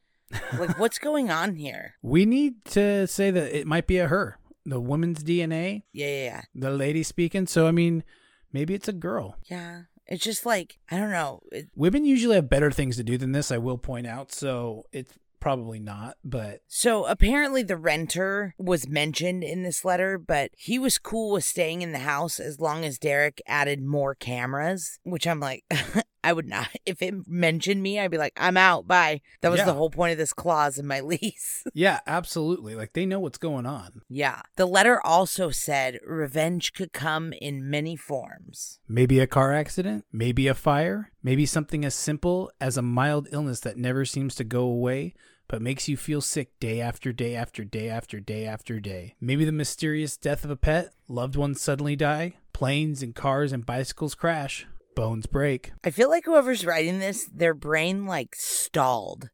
Like, what's going on here?
We need to say that it might be a her. The woman's DNA,
Yeah, yeah, yeah.
the lady speaking. So, I mean, maybe it's a girl.
Yeah. It's just like, I don't know. It,
Women usually have better things to do than this, I will point out. So, it's probably not, but
So apparently the renter was mentioned in this letter, but he was cool with staying in the house as long as Derek added more cameras, which I'm like, I would not. If it mentioned me, I'd be like, I'm out. Bye. That was
Yeah.
the whole point of this clause in my lease.
yeah, absolutely. Like they know what's going on.
yeah. The letter also said revenge could come in many forms.
Maybe a car accident, maybe a fire, maybe something as simple as a mild illness that never seems to go away but makes you feel sick day after day after day after day after day. Maybe the mysterious death of a pet, loved ones suddenly die, planes and cars and bicycles crash, bones break.
I feel like whoever's writing this, their brain like stalled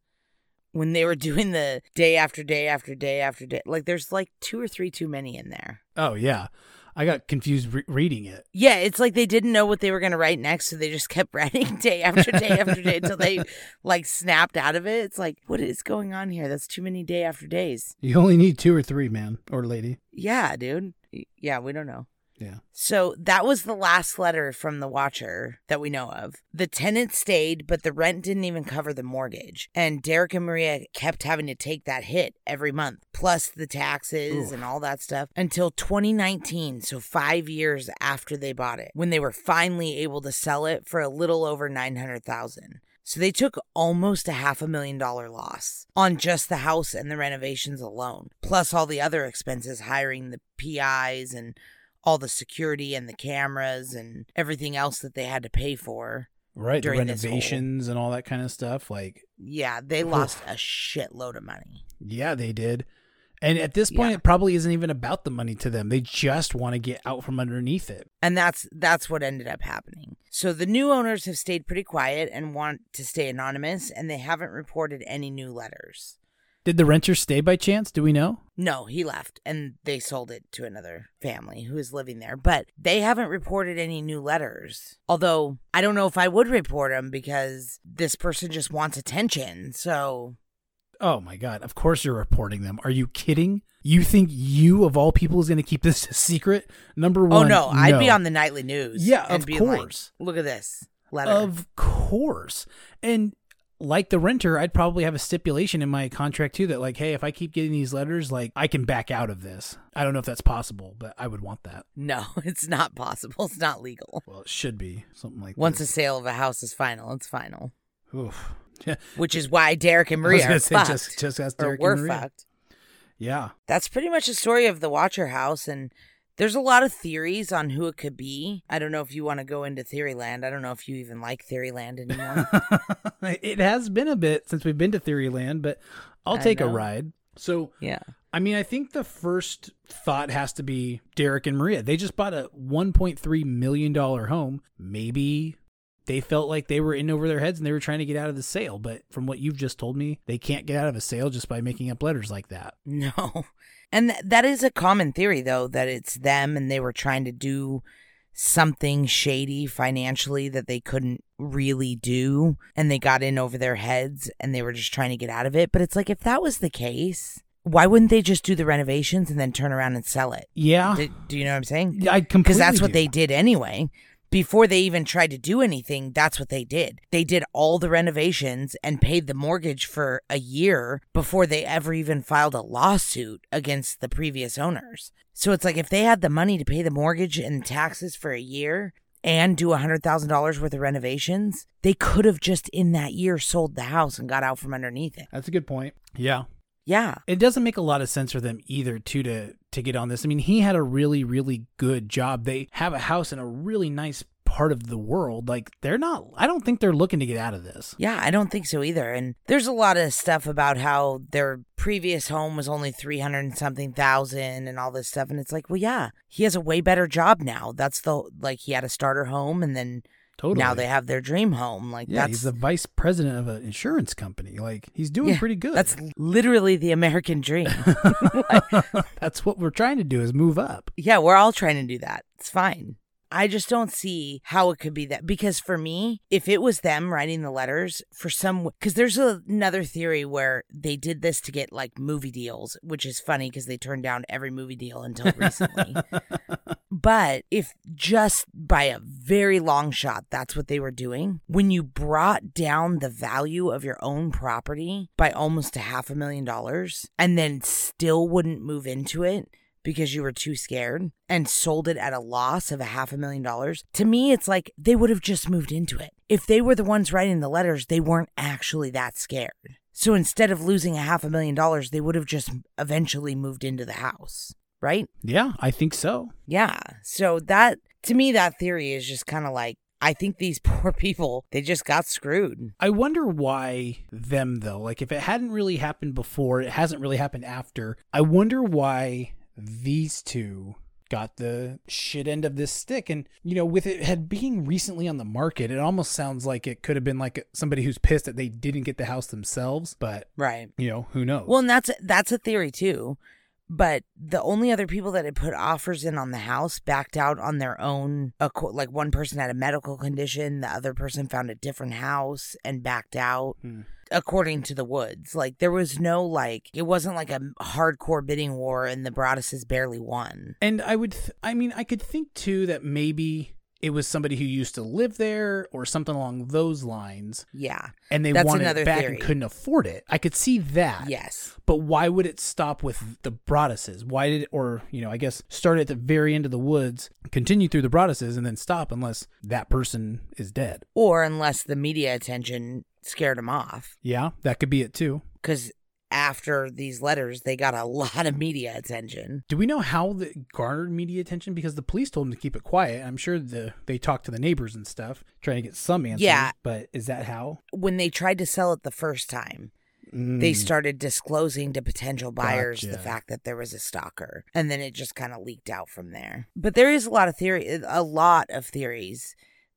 when they were doing the day after day after day after day. Like there's like two or three too many in there.
Oh, yeah. I got confused re- reading it.
Yeah, it's like they didn't know what they were going to write next, so they just kept writing day after day after day until they like snapped out of it. It's like, what is going on here? That's too many day after days.
You only need two or three, man or lady.
Yeah, dude. Yeah, we don't know.
Yeah.
So that was the last letter from the watcher that we know of. The tenant stayed, but the rent didn't even cover the mortgage. And Derek and Maria kept having to take that hit every month, plus the taxes
Oof.
and all that stuff until 2019. So five years after they bought it, when they were finally able to sell it for a little over 900,000. So they took almost a half a million dollar loss on just the house and the renovations alone, plus all the other expenses, hiring the PIs and all the security and the cameras and everything else that they had to pay for.
Right. The
this whole-
renovations and all that kind of stuff. Like,
Yeah, they lost a shitload of money.
Yeah, they did. And at this point,
Yeah.
it probably isn't even about the money to them. They just want to get out from underneath it.
And that's that's what ended up happening. So the new owners have stayed pretty quiet and want to stay anonymous and they haven't reported any new letters.
Did the renter stay by chance? Do we know?
No, he left and they sold it to another family who is living there. But they haven't reported any new letters. Although I don't know if I would report them because this person just wants attention. So
Oh my God. Of course you're reporting them. Are you kidding? You think you, of all people, is going to keep this a secret? Number
Oh
one.
no, I'd be on the nightly news.
Yeah,
and
of
be like,
course.
Look at this letter.
Of course. And like the renter, I'd probably have a stipulation in my contract too that, like, hey, if I keep getting these letters, like, I can back out of this. I don't know if that's possible, but I would want that.
no, it's not possible. It's not legal.
Well, it should be something like
Once a sale of a house is final, it's final.
Oof. Yeah.
Which is why Derek and Maria are
say,
fucked.
just, just ask
or
Derek
were
and Maria.
fucked.
Yeah.
That's pretty much the story of the Watcher House, and there's a lot of theories on who it could be. I don't know if you want to go into Theoryland. I don't know if you even like Theoryland anymore.
it has been a bit since we've been to Theoryland, but I'll take a ride. So,
yeah.
I mean, I think the first thought has to be Derek and Maria. They just bought a $1.3 million home. Maybe they felt like they were in over their heads and they were trying to get out of the sale. But from what you've just told me, they can't get out of a sale just by making up letters like that.
No. And th- that is a common theory, though, that it's them and they were trying to do something shady financially that they couldn't really do. And they got in over their heads and they were just trying to get out of it. But it's like, if that was the case, why wouldn't they just do the renovations and then turn around and sell it?
Yeah.
Do, do you know what I'm saying?
I completely
Because that's what
do.
they did anyway. Before they even tried to do anything, that's what they did. They did all the renovations and paid the mortgage for a year before they ever even filed a lawsuit against the previous owners. So it's like if they had the money to pay the mortgage and taxes for a year and do $100,000 worth of renovations, they could have just in that year sold the house and got out from underneath it.
That's a good point. Yeah.
Yeah.
It doesn't make a lot of sense for them either too to to get on this. I mean, he had a really really good job. They have a house in a really nice part of the world. Like they're not I don't think they're looking to get out of this.
Yeah, I don't think so either. And there's a lot of stuff about how their previous home was only 300 and something thousand and all this stuff. And it's like, well, yeah, he has a way better job now. That's the, like, he had a starter home and then
Totally.
now they have their dream home. Like,
yeah,
that's,
he's the vice president of an insurance company. Like he's doing
Yeah,
pretty good.
that's literally the American dream.
That's what we're trying to do is move up.
yeah, we're all trying to do that. It's fine. I just don't see how it could be that because for me, if it was them writing the letters for some, because there's a, another theory where they did this to get like movie deals, which is funny because they turned down every movie deal until recently. but if just by a very long shot, that's what they were doing, when you brought down the value of your own property by almost a half a million dollars and then still wouldn't move into it because you were too scared and sold it at a loss of a half a million dollars, to me, it's like they would have just moved into it. If they were the ones writing the letters, they weren't actually that scared. So instead of losing a half a million dollars, they would have just eventually moved into the house, right?
Yeah, I think so.
Yeah. So that, to me, that theory is just kind of like, I think these poor people, they just got screwed.
I wonder why them though. Like if it hadn't really happened before, it hasn't really happened after. I wonder why these two got the shit end of this stick and you know with it had being recently on the market it almost sounds like it could have been like somebody who's pissed that they didn't get the house themselves but
Right.
you know who knows
Well, and that's that's a theory too. But the only other people that had put offers in on the house backed out on their own. Like one person had a medical condition, the other person found a different house and backed out.
Hmm.
According to the Woods, like there was no like it wasn't like a hardcore bidding war, and the Broadduses barely won.
And I would, th- I mean, I could think too that maybe it was somebody who used to live there or something along those lines,
Yeah.
and they
That's
wanted it back
theory.
and couldn't afford it. I could see that.
Yes.
But why would it stop with the Broadduses? Why did it, or, you know, I guess start at the very end of the woods, continue through the Broadduses, and then stop unless that person is dead?
Or unless the media attention scared him off,
Yeah, that could be it too.
because after these letters, they got a lot of media attention.
Do we know how that garnered media attention? Because the police told them to keep it quiet. I'm sure the they talked to the neighbors and stuff, trying to get some answers.
Yeah.
But is that how?
when they tried to sell it the first time, they
Mm.
started disclosing to potential buyers the fact that there was a stalker, and then it just kind of leaked out from there. But there is a lot of theory, a lot of theories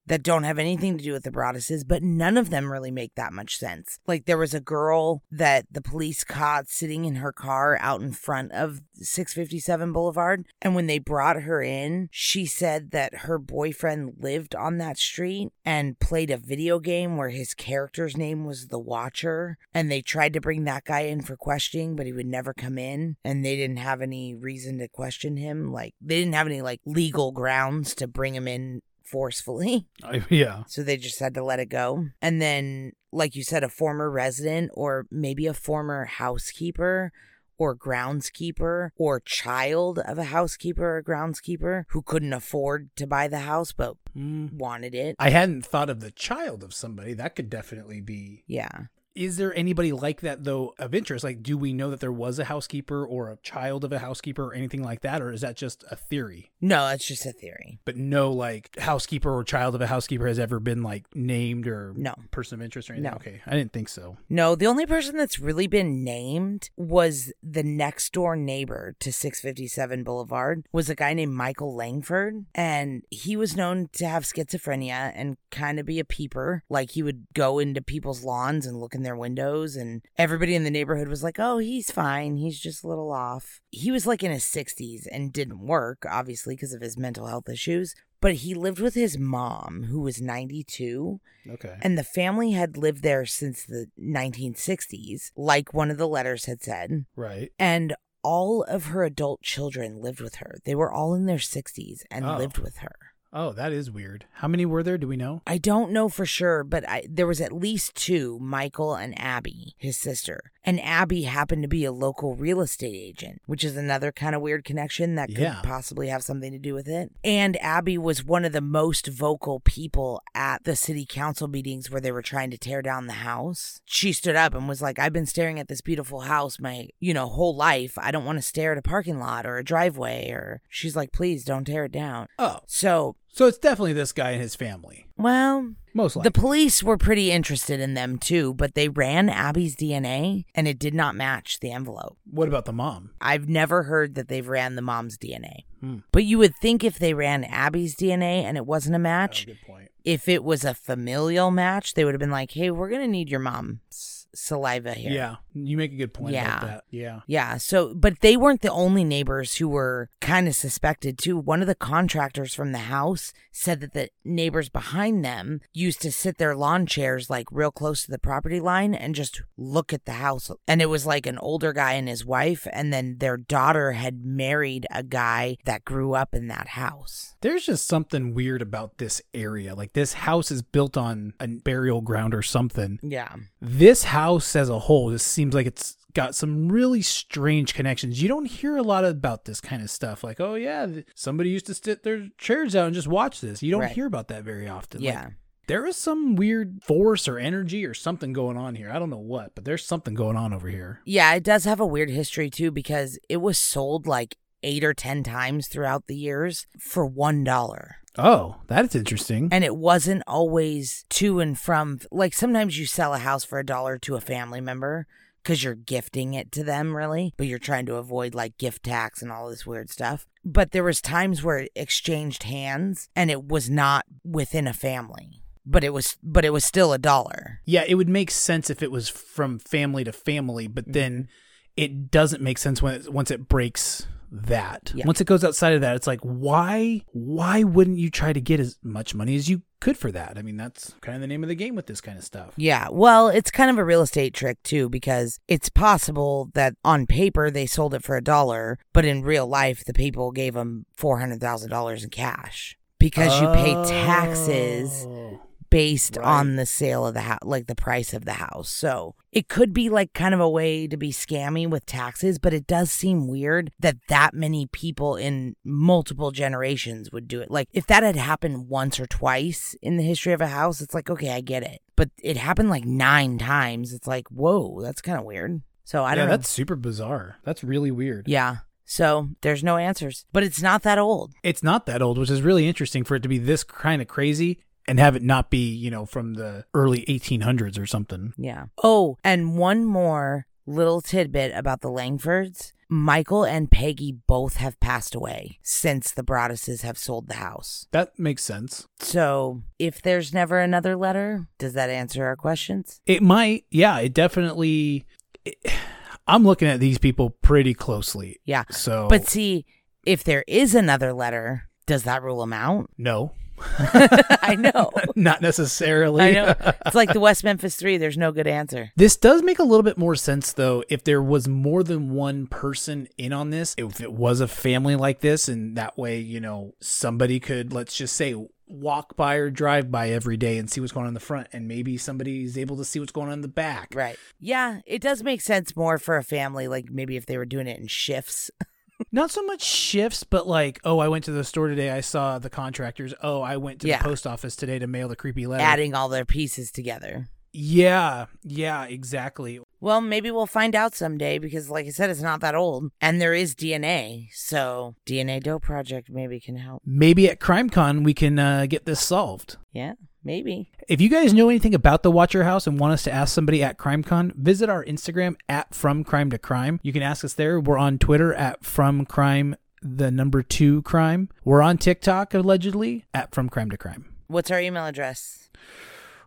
that don't have anything to do with the Broadduses, but none of them really make that much sense. Like there was a girl that the police caught sitting in her car out in front of 657 Boulevard, and when they brought her in, she said that her boyfriend lived on that street and played a video game where his character's name was the Watcher, and they tried to bring that guy in for questioning, but he would never come in, and they didn't have any reason to question him. Like they didn't have any like legal grounds to bring him in forcefully.
I- yeah.
So they just had to let it go. And then, like you said, a former resident or maybe a former housekeeper or groundskeeper or child of a housekeeper or groundskeeper who couldn't afford to buy the house but
Mm.
wanted it.
I hadn't thought of the child of somebody. That could definitely be
Yeah.
Is there anybody like that though of interest? Like, do we know that there was a housekeeper or a child of a housekeeper or anything like that, or is that just a theory?
No, that's just a theory.
But no, like housekeeper or child of a housekeeper has ever been like named or
No.
person of interest or anything.
No.
Okay, I didn't think so.
No, the only person that's really been named was the next door neighbor to 657 Boulevard was a guy named Michael Langford and he was known to have schizophrenia and kind of be a peeper like he would go into people's lawns and look in their windows and everybody in the neighborhood was like oh he's fine he's just a little off he was like in his 60s and didn't work obviously because of his mental health issues but he lived with his mom who was 92
Okay.
and the family had lived there since the 1960s, like one of the letters had said.
right.
And all of her adult children lived with her. They were all in their 60s and
Oh.
lived with her.
Oh, that is weird. How many were there? Do we know?
I don't know for sure, but I, there was at least two, Michael and Abby, his sister. And Abby happened to be a local real estate agent, which is another kind of weird connection that could
Yeah.
possibly have something to do with it. And Abby was one of the most vocal people at the city council meetings where they were trying to tear down the house. She stood up and was like, "I've been staring at this beautiful house my, you know, whole life. I don't want to stare at a parking lot or a driveway or she's like, "Please don't tear it down."
Oh,
So,
so it's definitely this guy and his family.
well,
Most likely.
the police were pretty interested in them too, but they ran Abby's DNA and it did not match the envelope.
what about the mom?
I've never heard that they've ran the mom's DNA.
Hmm.
But you would think if they ran Abby's DNA and it wasn't a
Oh,
match,
good point.
if it was a familial match, they would have been like, hey, we're going to need your mom's saliva here.
Yeah, you make a good point
Yeah.
about that. Yeah.
Yeah. So, but they weren't the only neighbors who were kind of suspected too. One of the contractors from the house said that the neighbors behind them used to sit their lawn chairs like real close to the property line and just look at the house. And it was like an older guy and his wife, and then their daughter had married a guy that grew up in that house.
There's just something weird about this area. Like this house is built on a burial ground or something.
Yeah.
This house as a whole just seems like it's got some really strange connections. You don't hear a lot about this kind of stuff. Like, oh yeah, somebody used to sit their chairs out and just watch this. You don't
Right.
hear about that very often. Like,
Yeah.
there is some weird force or energy or something going on here. I don't know what, but there's something going on over here.
Yeah, it does have a weird history too because it was sold like eight or 10 times throughout the years for $1.
Oh, that's interesting.
and it wasn't always to and from like sometimes you sell a house for a dollar to a family member because you're gifting it to them really but you're trying to avoid like gift tax and all this weird stuff but there was times where it exchanged hands and it was not within a family but it was but it was still a dollar
Yeah, it would make sense if it was from family to family, but
Mm-hmm.
then it doesn't make sense when it, once it breaks that.
Yeah.
Once it goes outside of that, it's like why why wouldn't you try to get as much money as you could for that? I mean, that's kind of the name of the game with this kind of stuff.
yeah well it's kind of a real estate trick too because it's possible that on paper they sold it for a dollar but in real life the people gave them $400000 in cash because you pay taxes
Oh.
Based
Right.
on the sale of the house, like the price of the house. So it could be like kind of a way to be scammy with taxes, but it does seem weird that that many people in multiple generations would do it. Like if that had happened once or twice in the history of a house, it's like, okay, I get it. But it happened like nine times. It's like, whoa, that's kind of weird. So I
yeah,
don't know.
that's super bizarre. That's really weird.
yeah. So there's no answers, but it's not that old.
It's not that old, which is really interesting for it to be this kind of crazy and have it not be, you know, from the early 1800s or something.
Yeah. Oh, and one more little tidbit about the Langfords. Michael and Peggy both have passed away since the Broadduses have sold the house.
That makes sense.
So, if there's never another letter, does that answer our questions?
It might, yeah, it definitely. It, I'm looking at these people pretty closely.
Yeah.
So,
But see, if there is another letter, does that rule them out?
no,
I know.
not necessarily.
I know. It's like the West Memphis 3, there's no good answer.
This does make a little bit more sense though if there was more than one person in on this. If it was a family like this, and that way, you know, somebody could, let's just say, walk by or drive by every day and see what's going on in the front, and maybe somebody's able to see what's going on in the back.
Right. Yeah, it does make sense more for a family, like maybe if they were doing it in shifts.
Not so much shifts, but like, oh, I went to the store today. I saw the contractors. Oh, I went to
Yeah.
the post office today to mail the creepy letter.
adding all their pieces together.
Yeah, yeah, exactly.
Well, maybe we'll find out someday because, like I said, it's not that old. And there is DNA. So, DNA Doe Project maybe can help.
Maybe at CrimeCon we can uh, get this solved.
Yeah, maybe.
If you guys know anything about the Watcher House and want us to ask somebody at CrimeCon, visit our Instagram at From Crime to Crime. You can ask us there. We're on Twitter at From Crime, the number two crime. We're on TikTok allegedly at From Crime to Crime.
What's our email address?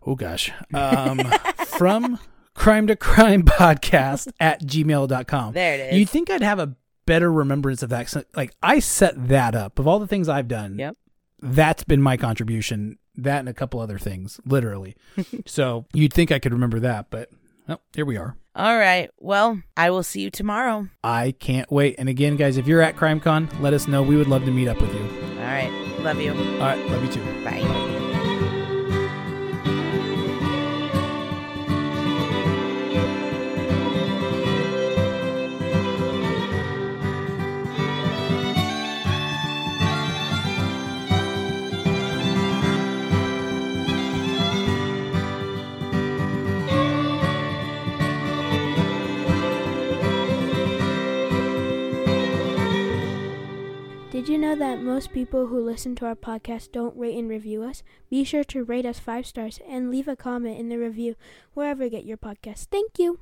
Oh gosh. Um, from crime to crime podcast at gmail.com.
There it is.
You'd think I'd have a better remembrance of that. Like I set that up of all the things I've done.
Yep.
That's been my contribution. That and a couple other things, literally. so you'd think I could remember that, but oh, here we are.
All right. Well, I will see you tomorrow.
I can't wait. And again, guys, if you're at CrimeCon, let us know. We would love to meet up with you.
All right. Love you.
All right, love you too.
Bye.
Did you know that most people who listen to our podcast don't rate and review us? Be sure to rate us five stars and leave a comment in the review wherever you get your podcast. Thank you.